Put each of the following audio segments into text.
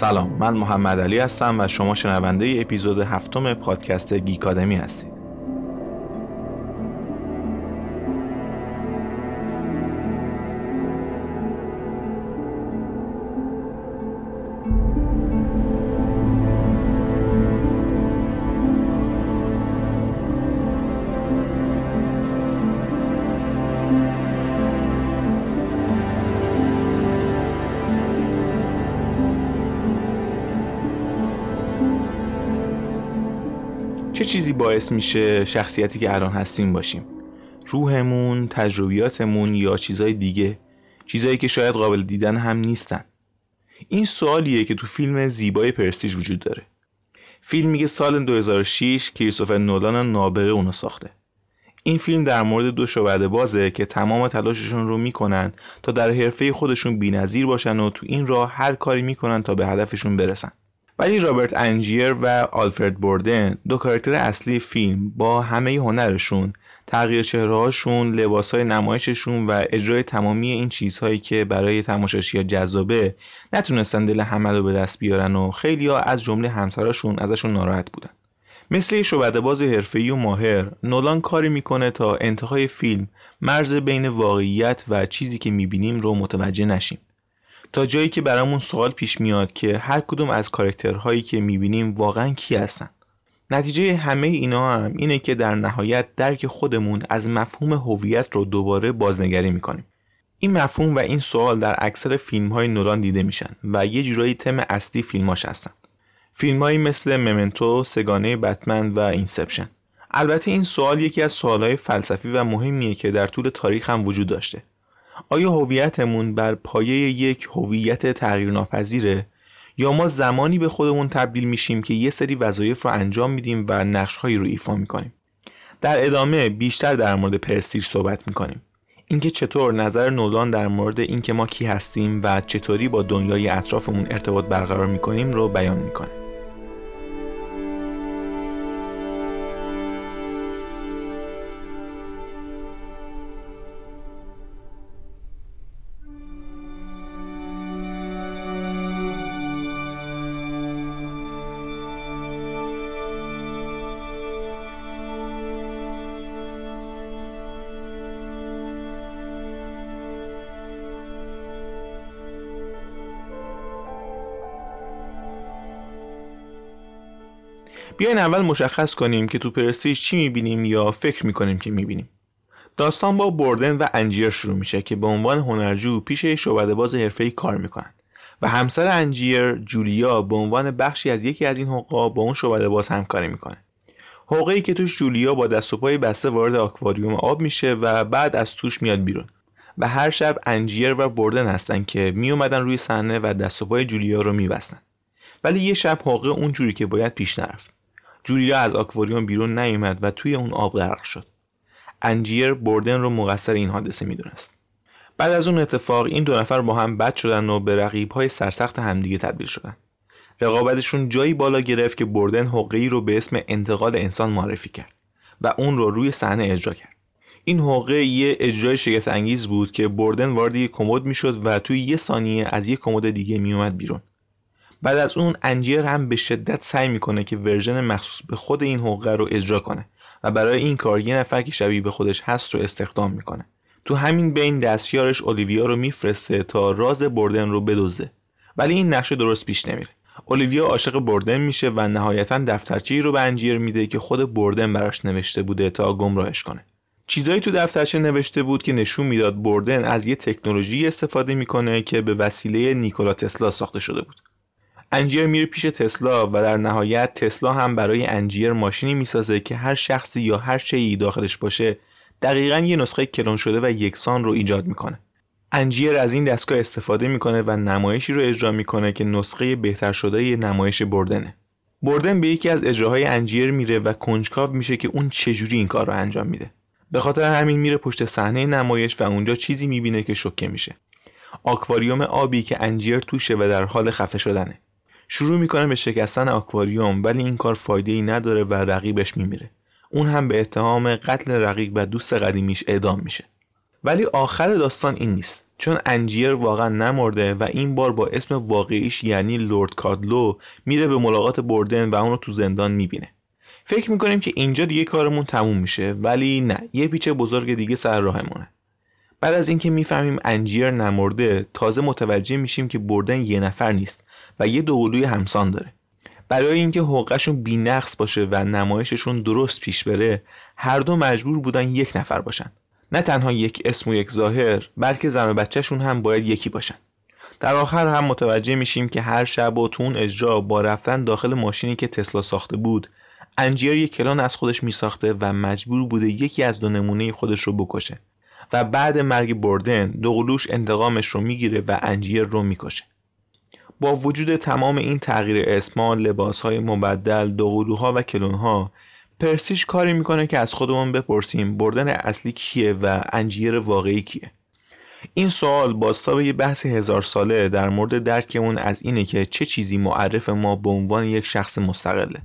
سلام من محمد علی هستم و شما شنونده اپیزود هفتم پادکست گیکادمی هستید. چه چیزی باعث میشه شخصیتی که الان هستیم باشیم؟ روحمون، تجربیاتمون یا چیزهای دیگه؟ چیزهایی که شاید قابل دیدن هم نیستن. این سوالیه که تو فیلم زیبای پرستیج وجود داره. فیلم میگه سال 2006 کریستوفر نولان نابغه اونو ساخته. این فیلم در مورد دو شعبده بازه که تمام تلاششون رو می‌کنن تا در حرفه خودشون بینظیر باشن و تو این راه هر کاری می‌کنن تا به هدفشون برسن. ولی رابرت انجیر و آلفرد بوردن دو کاراکتر اصلی فیلم با همه هنرشون تغییر چهرهاشون لباسهای نمایششون و اجرای تمامی این چیزهایی که برای تماشاشی جذابه نتونستن دل همه رو به دست بیارن و خیلی ها از جمله همسراشون ازشون ناراحت بودن. مثل شعبده باز حرفه‌ای و ماهر نولان کاری می‌کنه تا انتهای فیلم مرز بین واقعیت و چیزی که می‌بینیم رو متوجه نشیم. تا جایی که برامون سوال پیش میاد که هر کدوم از character هایی که می‌بینیم واقعا کی هستن. نتیجه همه اینا هم اینه که در نهایت درک خودمون از مفهوم هویت رو دوباره بازنگری می‌کنیم. این مفهوم و این سوال در اکثر فیلم های نولان دیده میشن و یه جورایی تم اصلی فیلماش هستن. فیلمهایی مثل Memento، سه‌گانه بتمن و Inception. البته این سوال یکی از سوالهای فلسفی و مهمیه که در طول تاریخ هم وجود داشته. آیا هویتمون بر پایه یک هویت تغییرناپذیره؟ یا ما زمانی به خودمون تبدیل میشیم که یه سری وظایف رو انجام میدیم و نقشهایی رو ایفا می‌کنیم؟ در ادامه بیشتر در مورد پرستیج صحبت می‌کنیم. اینکه چطور نظر نولان در مورد اینکه ما کی هستیم و چطوری با دنیای اطرافمون ارتباط برقرار می‌کنیم رو بیان می‌کنه. بیاین اول مشخص کنیم که تو پرستیج چی می‌بینیم یا فکر می‌کنیم که می‌بینیم. داستان با بردن و انجیر شروع میشه که به عنوان هنرجو پیش شعبده باز حرفه‌ای کار می‌کنن و همسر انجیر جولیا به عنوان بخشی از یکی از این حقا با اون شعبده باز همکاری می‌کنه. حقه که توش جولیا با دست و پای بسته وارد آکواریوم آب میشه و بعد از توش میاد بیرون. و هر شب انجیر و بردن هستن که می اومدن روی صحنه و دست و پای جولیا رو میبستن. ولی یه شب حقه اونجوری که باید پیش نرفت. جولیا از آکواریوم بیرون نیومد و توی اون آب غرق شد. انجیر بردن رو مقصر این حادثه می‌دونست. بعد از اون اتفاق این دو نفر با هم بد شدن و به رقیب های سرسخت همدیگه تبدیل شدن. رقابتشون جایی بالا گرفت که بردن حقی رو به اسم انتقال انسان معرفی کرد و اون رو روی صحنه اجرا کرد. این حقه یه اجرای شگفت انگیز بود که بردن وارد یک کمد می‌شد و توی یه ثانیه از یک کمد دیگه میومد بیرون. بعد از اون انجیر هم به شدت سعی می‌کنه که ورژن مخصوص به خود این حقه رو اجرا کنه و برای این کار یه نفر که شبیه به خودش هست رو استخدام می‌کنه. تو همین بین دستیارش اولیویا رو میفرسته تا راز بردن رو بدوزه ولی این نقشه درست پیش نمیره. اولیویا عاشق بردن میشه و نهایتا دفترچه‌ای رو به انجیر میده که خود بردن براش نوشته بوده تا گمراهش کنه. چیزایی تو دفترچه نوشته بود که نشون می‌داد بردن از یه تکنولوژی استفاده می‌کنه که به وسیله نیکولا تسلا ساخته شده بود. انجیر میره پیش تسلا و در نهایت تسلا هم برای انجیر ماشینی می‌سازه که هر شخصی یا هر چیزی داخلش باشه دقیقا یه نسخه کلون شده و یکسان رو ایجاد می‌کنه. انجیر از این دستگاه استفاده می‌کنه و نمایشی رو اجرا می‌کنه که نسخه بهتر شده یه نمایش بردنه. بردن به یکی از اجراهای انجیر میره و کنجکاو میشه که اون چجوری این کار رو انجام میده. به خاطر همین میره پشت صحنه نمایش و اونجا چیزی می‌بینه که شوکه میشه. آکواریوم آبی که انجیر توشه و در حال خفه شدنه. شروع می‌کنه به شکستن آکواریوم ولی این کار فایده ای نداره و رقیبش میمیره. اون هم به اتهام قتل رقیب و دوست قدیمیش اعدام میشه. ولی آخر داستان این نیست. چون انجیر واقعا نمرده و این بار با اسم واقعیش یعنی لورد کادلو میره به ملاقات بردن و اونو تو زندان می‌بینه. فکر می‌کنیم که اینجا دیگه کارمون تموم میشه ولی نه یه پیچ بزرگ دیگه سر راهمونه. بعد از اینکه می‌فهمیم انجیر نمرده تازه متوجه میشیم که بردن یه نفر نیست و یه دوقلوی همسان داره. برای اینکه حقوقشون بینقص باشه و نمایششون درست پیش بره هر دو مجبور بودن یک نفر باشن. نه تنها یک اسم و یک ظاهر بلکه زن و بچهشون هم باید یکی باشن. در آخر هم متوجه میشیم که هر شب و تون اجرا با رفتن داخل ماشینی که تسلا ساخته بود انجیر یک کلان از خودش میساخته و مجبور بوده یکی از دو نمونه خودش رو بکشه. و بعد مرگ بردن دوقلوش انتقامش رو می‌گیره و انجیر رو می‌کشه. با وجود تمام این تغییر اسما، لباسهای مبدل، دوقلوها و کلونها پرسیش کاری می‌کنه که از خودمون بپرسیم بردن اصلی کیه و انجیر واقعی کیه. این سوال باستاب یه بحث هزار ساله در مورد درکمون از اینه که چه چیزی معرف ما به عنوان یک شخص مستقله.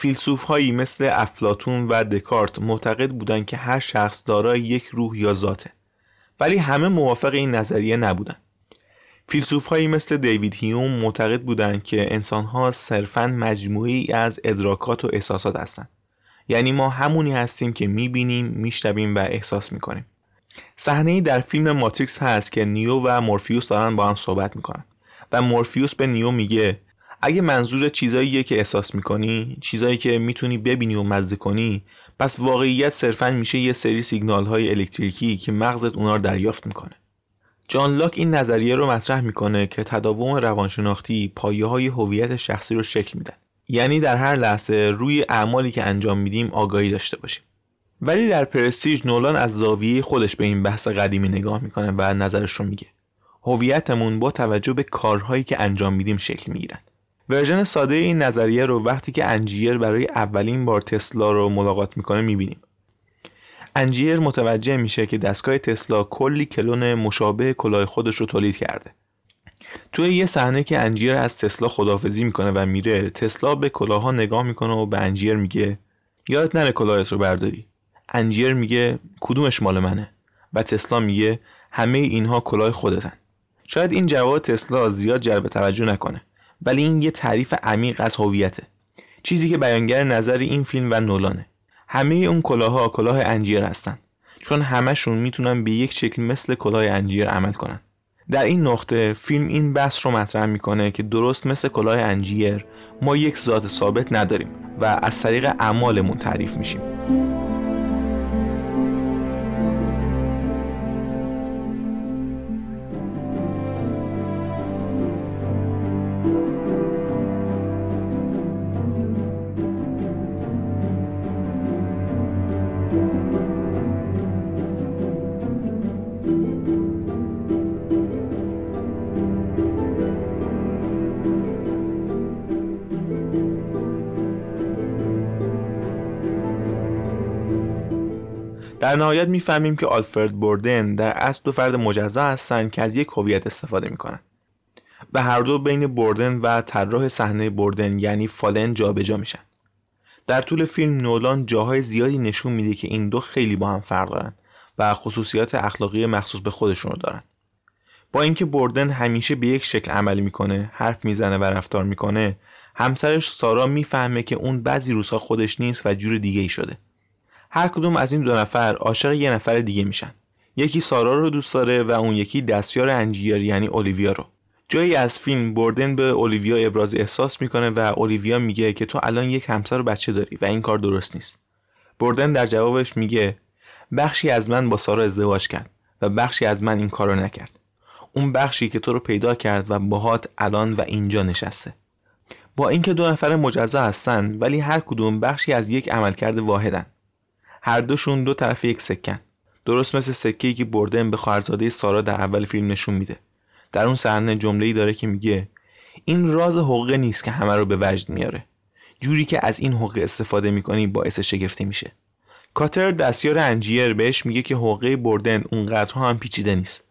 فیلسوف هایی مثل افلاتون و دکارت معتقد بودند که هر شخص دارای یک روح یا ذاته. ولی همه موافق این نظریه نبودن فیلسوف هایی مثل دیوید هیوم معتقد بودند که انسان ها صرفا مجموعی از ادراکات و احساسات هستند. یعنی ما همونی هستیم که می‌بینیم میشنویم و احساس می‌کنیم. صحنه در فیلم ماتریکس هست که نیو و مورفیوس دارن با هم صحبت می‌کنن. و مورفیوس به نیو میگه اگه منظور چیزاییه که احساس می‌کنی چیزایی که می‌تونی ببینی و مزه کنی پس واقعیت صرفا میشه یه سری سیگنال های الکتریکی که مغزت اونا رو دریافت می‌کنه. جان لاک این نظریه رو مطرح می‌کنه که تداوم روانشناختی پایه های هویت شخصی رو شکل میدن. یعنی در هر لحظه روی اعمالی که انجام میدیم آگاهی داشته باشیم. ولی در پرستیج نولان از زاویه خودش به این بحث قدیمی نگاه می‌کنه و نظرش رو میگه. هویتمون با توجه به کارهایی که انجام میدیم شکل می‌گیرن. version ساده این نظریه رو وقتی که انجیر برای اولین بار تسلا رو ملاقات می‌کنه می‌بینیم. انجیر متوجه میشه که دستگاه تسلا کلی کلون مشابه کلاه خودش رو تولید کرده. توی یه صحنه که انجیر از تسلا خدافزی می‌کنه و میره تسلا به کلاها نگاه می‌کنه و به انجیر میگه یادت نره کلاهت رو برداری. انجیر میگه کدومش مال منه؟ و تسلا میگه همه اینها کلاه خودتن. شاید این جواب تسلا زیاد جلب توجه نکنه. ولی این یه تعریف عمیق از هویته. چیزی که بیانگر نظر این فیلم و نولانه. همه اون کلاها کلاه انجیر هستن. چون همشون می‌تونن به یک شکل مثل کلاه انجیر عمل کنن. در این نقطه فیلم این بحث رو مطرح می‌کنه که درست مثل کلاه انجیر ما یک ذات ثابت نداریم و از طریق اعمالمون تعریف میشیم. در نهایت می‌فهمیم که آلفرد بوردن در اصل دو فرد مجزا هستند که از یک هویت استفاده می‌کنن و هر دو بین بوردن و طراح صحنه بوردن یعنی فالن جابجا میشن. در طول فیلم نولان جاهای زیادی نشون میده که این دو خیلی با هم فرق دارن و خصوصیات اخلاقی مخصوص به خودشون رو دارن. با اینکه بوردن همیشه به یک شکل عمل می‌کنه حرف می‌زنه و رفتار می‌کنه همسرش سارا می‌فهمه که اون بعضی روزها خودش نیست و جور دیگه ای شده. هر کدوم از این دو نفر عاشق یه نفر دیگه میشن. یکی سارا رو دوست داره و اون یکی دستیار انجیر یعنی اولیویا رو. جایی از فیلم بردن به اولیویا ابراز احساس می‌کنه و اولیویا میگه که تو الان یک همسر و بچه داری و این کار درست نیست. بردن در جوابش میگه بخشی از من با سارا ازدواج کرد و بخشی از من این کارو نکرد. اون بخشی که تو رو پیدا کرد و باهات الان و اینجا نشسته. با اینکه دو نفر مجزا هستن ولی هر کدوم بخشی از یک عملکرد واحدن. هر دوشون دو طرف یک سکن. درست مثل سکه ای که بردن به خواهرزاده سارا در اول فیلم نشون میده. در اون صحنه جمله ای داره که میگه این راز حقوق نیست که همه رو به وجد میاره. جوری که از این حقوق استفاده می‌کنی باعث شگفتی میشه. کاتر دستیار انجیر بهش میگه که حقوق بردن اونقدرها هم پیچیده نیست.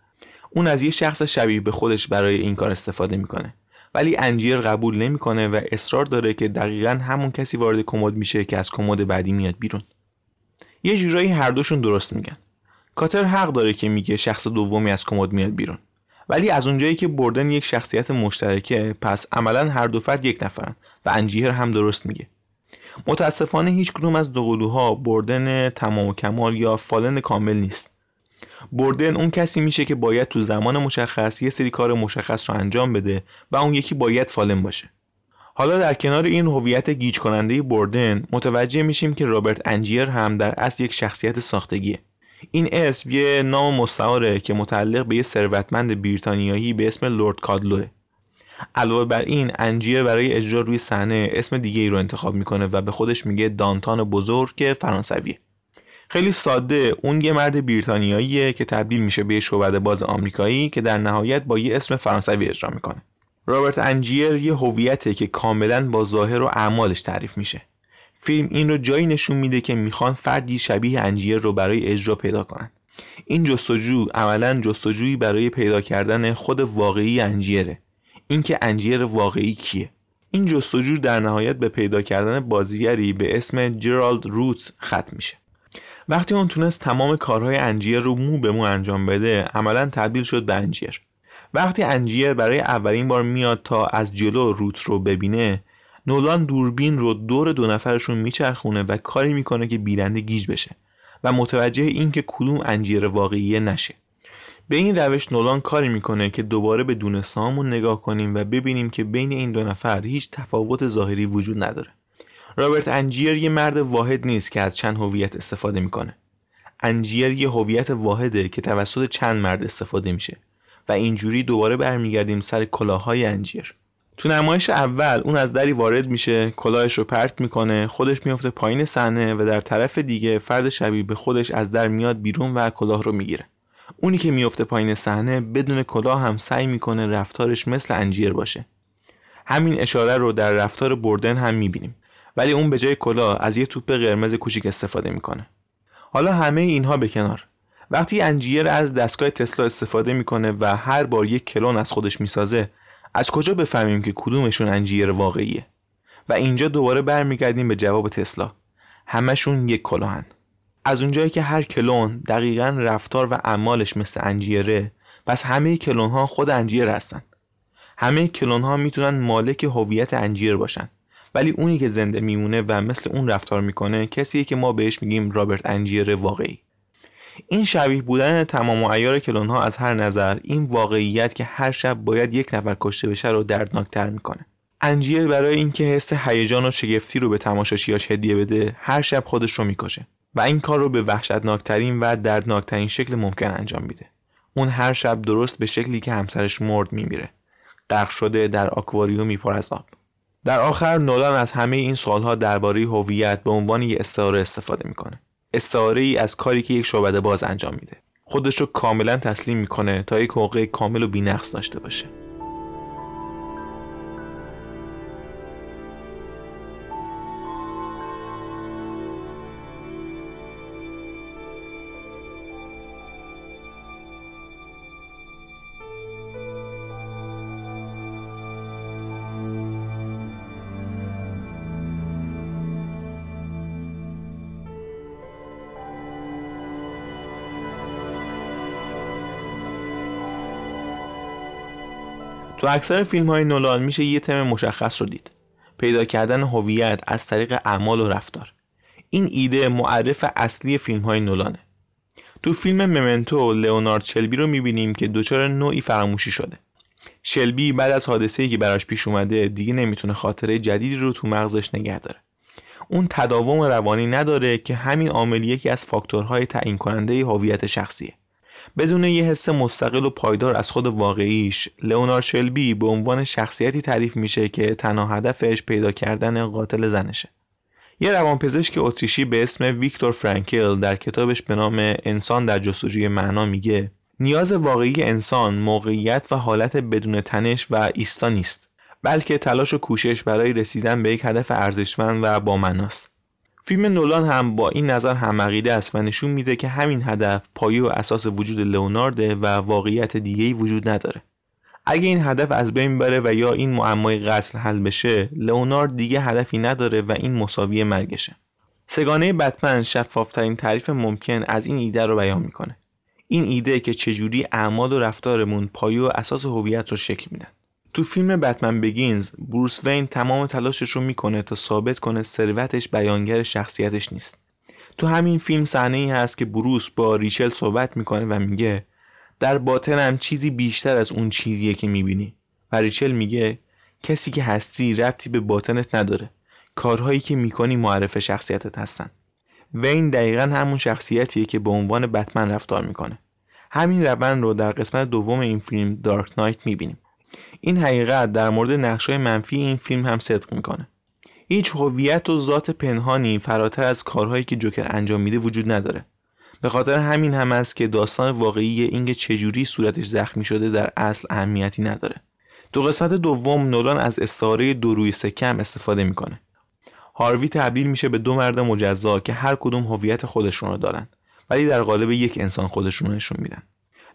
اون از یه شخص شبیه به خودش برای این کار استفاده می‌کنه. ولی انجیر قبول نمی‌کنه و اصرار داره که دقیقا همون کسی وارد کمد میشه که از کمد بعدی میاد بیرون. یه جورایی هر دوشون درست میگن. کاتر حق داره که میگه شخص دومی از کمد میاد بیرون. ولی از اونجایی که بردن یک شخصیت مشترکه پس عملا هر دو فرد یک نفرن و انجیر هم درست میگه. متاسفانه هیچ کدوم از دوقلوها بردن تمام و کمال یا فالن کامل نیست. بردن اون کسی میشه که باید تو زمان مشخص یه سری کار مشخص رو انجام بده و اون یکی باید Fallon باشه. حالا در کنار این هویت گیج کننده بوردن متوجه میشیم که رابرت انجیر هم در اصل یک شخصیت ساختگیه. این اسم یه نام مستعاره که متعلق به یه ثروتمند بریتانیایی به اسم Lord کادلوه. علاوه بر این انجیر برای اجرا روی صحنه اسم دیگه ای رو انتخاب می‌کنه و به خودش میگه دانتان بزرگ که فرانسویه خیلی ساده اون یه مرد بریتانیاییه که تبدیل میشه به شعبده باز آمریکایی که در نهایت با یه اسم فرانسوی اجرا می‌کنه. رابرت انجیر یه هویته که کاملا با ظاهر و اعمالش تعریف میشه. فیلم این رو جایی نشون میده که می‌خوان فردی شبیه انجیر رو برای اجرا پیدا کنن. این جستجو عملا جستجویی برای پیدا کردن خود واقعی انجیره. اینکه انجیر واقعی کیه؟ این جستجو در نهایت به پیدا کردن بازیگری به اسم جرالد روت ختم میشه. وقتی اون تونست تمام کارهای انجیر رو مو به مو انجام بده عملا تبدیل شد به انجیر. وقتی انجیر برای اولین بار میاد تا از جلو روت رو ببینه نولان دوربین رو دور دو نفرشون میچرخونه و کاری می‌کنه که بیننده گیج بشه و متوجه این که کدوم انجیر واقعیه نشه. به این روش نولان کاری می‌کنه که دوباره به دونستامون نگاه کنیم و ببینیم که بین این دو نفر هیچ تفاوت ظاهری وجود نداره. رابرت انجیر یه مرد واحد نیست که از چند هویت استفاده می‌کنه. انجیر یه هویت واحده که توسط چند مرد استفاده میشه. و اینجوری دوباره برمیگردیم سر کلاهای انجیر. تو نمایش اول اون از دری وارد میشه کلاهش رو پرت می‌کنه خودش میفته پایین صحنه و در طرف دیگه فرد شبیه به خودش از در میاد بیرون و کلاه رو می‌گیره. اونی که میفته پایین صحنه بدون کلاه هم سعی می‌کنه رفتارش مثل انجیر باشه. همین اشاره رو در رفتار بردن هم می‌بینیم. ولی اون به جای کلاه از یه توپ قرمز کوچیک استفاده می‌کنه. حالا همه اینها به کنار. وقتی انجیر از دستگاه تسلا استفاده می‌کنه و هر بار یک کلون از خودش می‌سازه از کجا بفهمیم که کدومشون انجیر واقعیه؟ و اینجا دوباره برمیگردیم به جواب تسلا. همشون یک کلاهن. از اونجایی که هر کلون دقیقا رفتار و اعمالش مثل انجیره پس همه کلون ها خود انجیر هستن. همه کلون ها می‌تونن مالک هویت انجیر باشن. ولی اونی که زنده میمونه و مثل اون رفتار می‌کنه کسیه که ما بهش میگیم رابرت انجیر واقعی. این شبیه بودن تمام و ایار کلون ها از هر نظر این واقعیت که هر شب باید یک نفر کشته بشه رو دردناکتر می‌کنه. انجیر برای اینکه حس هیجان و شگفتی رو به تماشاشیاش هدیه بده هر شب خودش رو می‌کشه و این کار رو به وحشتناکترین و دردناکترین شکل ممکن انجام میده. اون هر شب درست به شکلی که همسرش مرد میمیره. غرق شده در آکواریومی پر از آب. در آخر نولان از همه این سوالها درباره هویت به عنوان یه استعاره استفاده می‌کنه. استعاره ای از کاری که یک شعبده باز انجام میده. خودش رو کاملا تسلیم می‌کنه تا یک حقوق کامل و بینقص داشته باشه. تو اکثر فیلم های نولان میشه یه تم مشخص رو دید. پیدا کردن هویت از طریق اعمال و رفتار. این ایده معرف اصلی فیلم های نولانه. تو فیلم ممنتو لئونارد شلبی رو می‌بینیم که دچار نوعی فراموشی شده. شلبی بعد از حادثه‌ای که براش پیش اومده دیگه نمی‌تونه خاطره جدیدی رو تو مغزش نگه داره. اون تداوم روانی نداره که همین عامل یکی از فاکتورهای تعیین کننده هویت شخصیه. بدون یه حس مستقل و پایدار از خود واقعیش لئونار شلبی به عنوان شخصیتی تعریف میشه که تنها هدفش پیدا کردن قاتل زنشه. یه روانپزشک اتریشی به اسم ویکتور فرانکل در کتابش به نام انسان در جستجوی معنا میگه نیاز واقعی انسان موقعیت و حالت بدون تنش و ایستا نیست بلکه تلاش و کوشش برای رسیدن به یک هدف ارزشمند و با معناست. فیلم نولان هم با این نظر هم است و نشون میده که همین هدف پایه و اساس وجود لئونارد و واقعیت دیگه‌ای وجود نداره. اگه این هدف از بین بره و یا این معمای قتل حل بشه، لئونارد دیگه هدفی نداره و این مساوی مرگشه. سگانه بتمن شفافترین تعریف ممکن از این ایده رو بیان می‌کنه. این ایده که چجوری اعمال و رفتارمون پایه و اساس هویت رو شکل میدن تو فیلم بتمن بگینز بروس وین تمام تلاشش رو می‌کنه تا ثابت کنه ثروتش بیانگر شخصیتش نیست. تو همین فیلم صحنه ای هست که بروس با ریچل صحبت می‌کنه و میگه در باطنم چیزی بیشتر از اون چیزیه که می‌بینی. و ریچل میگه کسی که هستی ربطی به باطنت نداره. کارهایی که می‌کنی معرف شخصیتت هستن. وین دقیقا همون شخصیتیه که به عنوان بتمن رفتار می‌کنه. همین روند رو در قسمت دوم این فیلم دارک نایت می‌بینیم. این حقیقت در مورد نقشای منفی این فیلم هم صدق می‌کنه. هیچ هویت و ذات پنهانی فراتر از کارهایی که جوکر انجام میده وجود نداره. به خاطر همین هم است که داستان واقعی اینکه چجوری صورتش زخمی شده در اصل اهمیتی نداره. تو قسمت دوم نولان از استعاره دو روی سکم استفاده می‌کنه. هاروی تبدیل میشه به دو مرد مجزا که هر کدوم هویت خودشون رو دارن ولی در قالب یک انسان خودشون رو نشون میدن.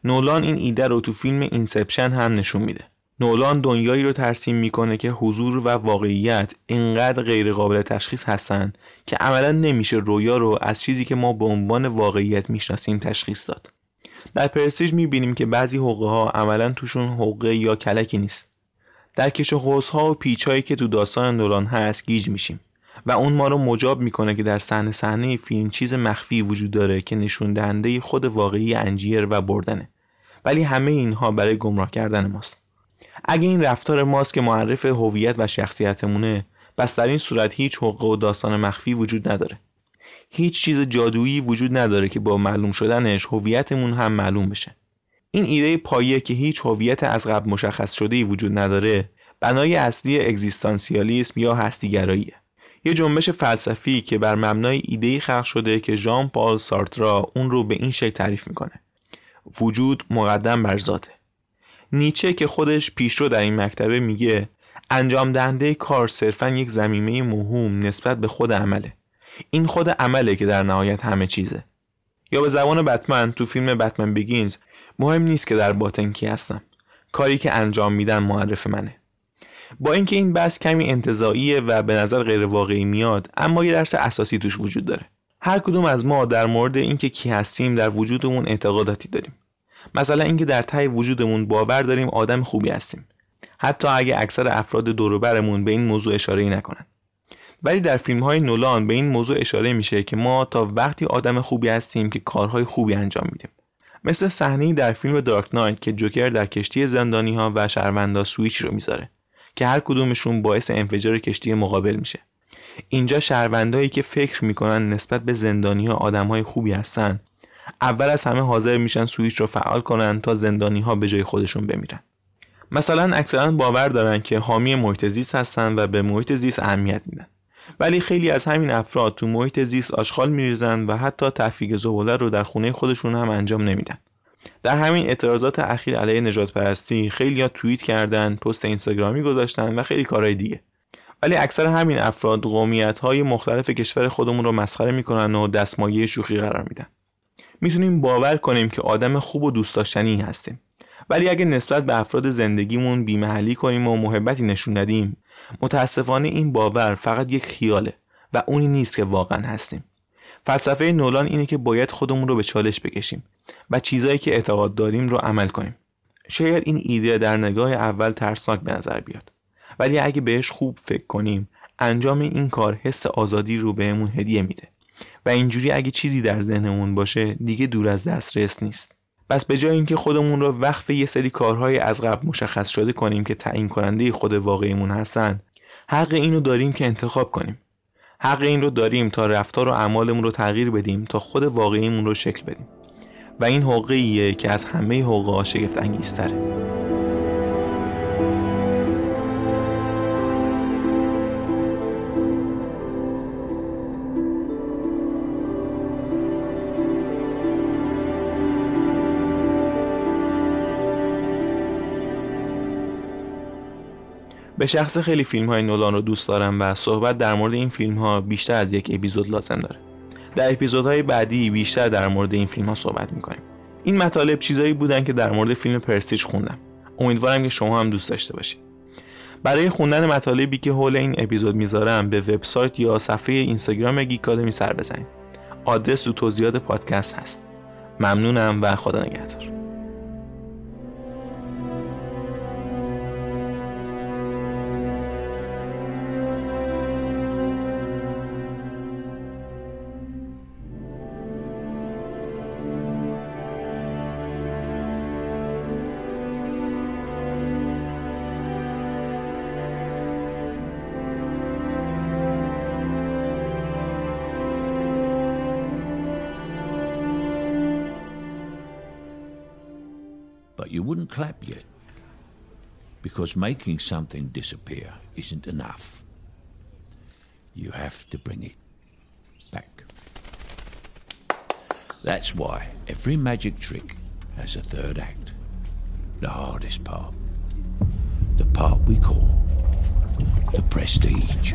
نولان این ایده رو تو فیلم Inception هم نشون میده. نولان دنیایی رو ترسیم می‌کنه که تصور و واقعیت اینقدر غیر قابل تشخیص هستن که عملا نمیشه رویا رو از چیزی که ما به عنوان واقعیت می‌شناسیم تشخیص داد. در پرستیج می‌بینیم که بعضی حقه ها عملا توشون حقه یا کلکی نیست. در کش ها و پیچ هایی که تو داستان نولان هست گیج میشیم و اون ما رو مجاب می‌کنه که در صحنه صحنه فیلم چیز مخفی وجود داره که نشون دهنده خود واقعی انجیر و بردنه. ولی همه اینها برای گمراه کردن ماست. اگه این رفتار ماست که معرف هویت و شخصیتمونه پس در این صورت هیچ حقوق و داستان مخفی وجود نداره. هیچ چیز جادویی وجود نداره که با معلوم شدنش هویتمون هم معلوم بشه. این ایده پایه که هیچ هویت از قبل مشخص شده وجود نداره بنای اصلی اگزیستانسیالیسم یا هستیگراییه. یه جنبش فلسفی که بر مبنای ایده خلق شده که ژان پال سارترا اون رو به این شکل تعریف می‌کنه. وجود مقدم بر ذاته. نیچه که خودش پیشرو در این مکتبه میگه انجام دهنده کار صرفا یک زمینه مهم نسبت به خود عمله. این خود عمله که در نهایت همه چیزه. یا به زبان بتمن تو فیلم بتمن بگینز مهم نیست که در باطن کی هستم. کاری که انجام میدن معرف منه. با اینکه این بحث کمی انتظاییه و به نظر غیر واقعی میاد اما یه درس اساسی توش وجود داره. هر کدوم از ما در مورد اینکه کی هستیم در وجودمون اعتقاداتی داریم. مثلا اینکه در ته وجودمون باور داریم آدم خوبی هستیم. حتی اگه اکثر افراد دوروبرمون به این موضوع اشاره نکنن. ولی در فیلم های نولان به این موضوع اشاره میشه که ما تا وقتی آدم خوبی هستیم که کارهای خوبی انجام میدیم. مثل صحنه در فیلم دارک نایت که جوکر در کشتی زندانی ها و شهروندا سویچ رو می‌ذاره که هر کدومشون باعث انفجار کشتی مقابل میشه. اینجا شهروندایی که فکر می‌کنن نسبت به زندانی ها آدم های خوبی هستن اول از همه حاضر میشن سویچ رو فعال کنن تا زندانی ها به جای خودشون بمیرن. مثلا اکثرا باور دارن که حامی محیط زیست هستن و به محیط زیست اهمیت میدن. ولی خیلی از همین افراد تو محیط زیست آشغال میریزن و حتی تفیگ زباله رو در خونه خودشون هم انجام نمیدن. در همین اعتراضات اخیر علیه نجات پرستی خیلی ها توییت کردن پست اینستاگرامی گذاشتن و خیلی کارهای دیگه. ولی اکثر همین افراد قومیت های مختلف کشور خودمون رو مسخره می‌کنن و دستمایه شوخی قرار میدن. می‌تونیم باور کنیم که آدم خوب و دوست داشتنی هستیم. ولی اگه نسبت به افراد زندگیمون بیمحلی کنیم و محبتی نشون ندیم متاسفانه این باور فقط یک خیاله و اونی نیست که واقعا هستیم. فلسفه نولان اینه که باید خودمون رو به چالش بکشیم و چیزایی که اعتقاد داریم رو عمل کنیم. شاید این ایده در نگاه اول ترسناک به نظر بیاد. ولی اگه بهش خوب فکر کنیم انجام این کار حس آزادی رو بهمون هدیه میده. و اینجوری اگه چیزی در ذهنمون باشه دیگه دور از دسترس نیست. پس به جای اینکه خودمون رو وقف یه سری کارهای از قبل مشخص شده کنیم که تعیین کننده خود واقعیمون هستن حق اینو داریم که انتخاب کنیم. حق این رو داریم تا رفتار و اعمالمون رو تغییر بدیم تا خود واقعیمون رو شکل بدیم. و این حقیقیه که از همه حقوق شگفت انگیزتره به شخص خیلی فیلم های نولان رو دوست دارم و صحبت در مورد این فیلم ها بیشتر از یک اپیزود لازم داره. در اپیزودهای بعدی بیشتر در مورد این فیلم ها صحبت می‌کنیم. این مطالب چیزایی بودن که در مورد فیلم پرستیج خوندم. امیدوارم که شما هم دوست داشته باشید. برای خوندن مطالبی که حول این اپیزود می‌ذارم به وبسایت یا صفحه اینستاگرام گیکادمی سر بزنید. آدرس تو توضیحات پادکست هست. ممنونم و خدا نگهدار. You wouldn't clap yet. Because making something disappear isn't enough. You have to bring it back. That's why every magic trick has a third act. The hardest part. The part we call the prestige.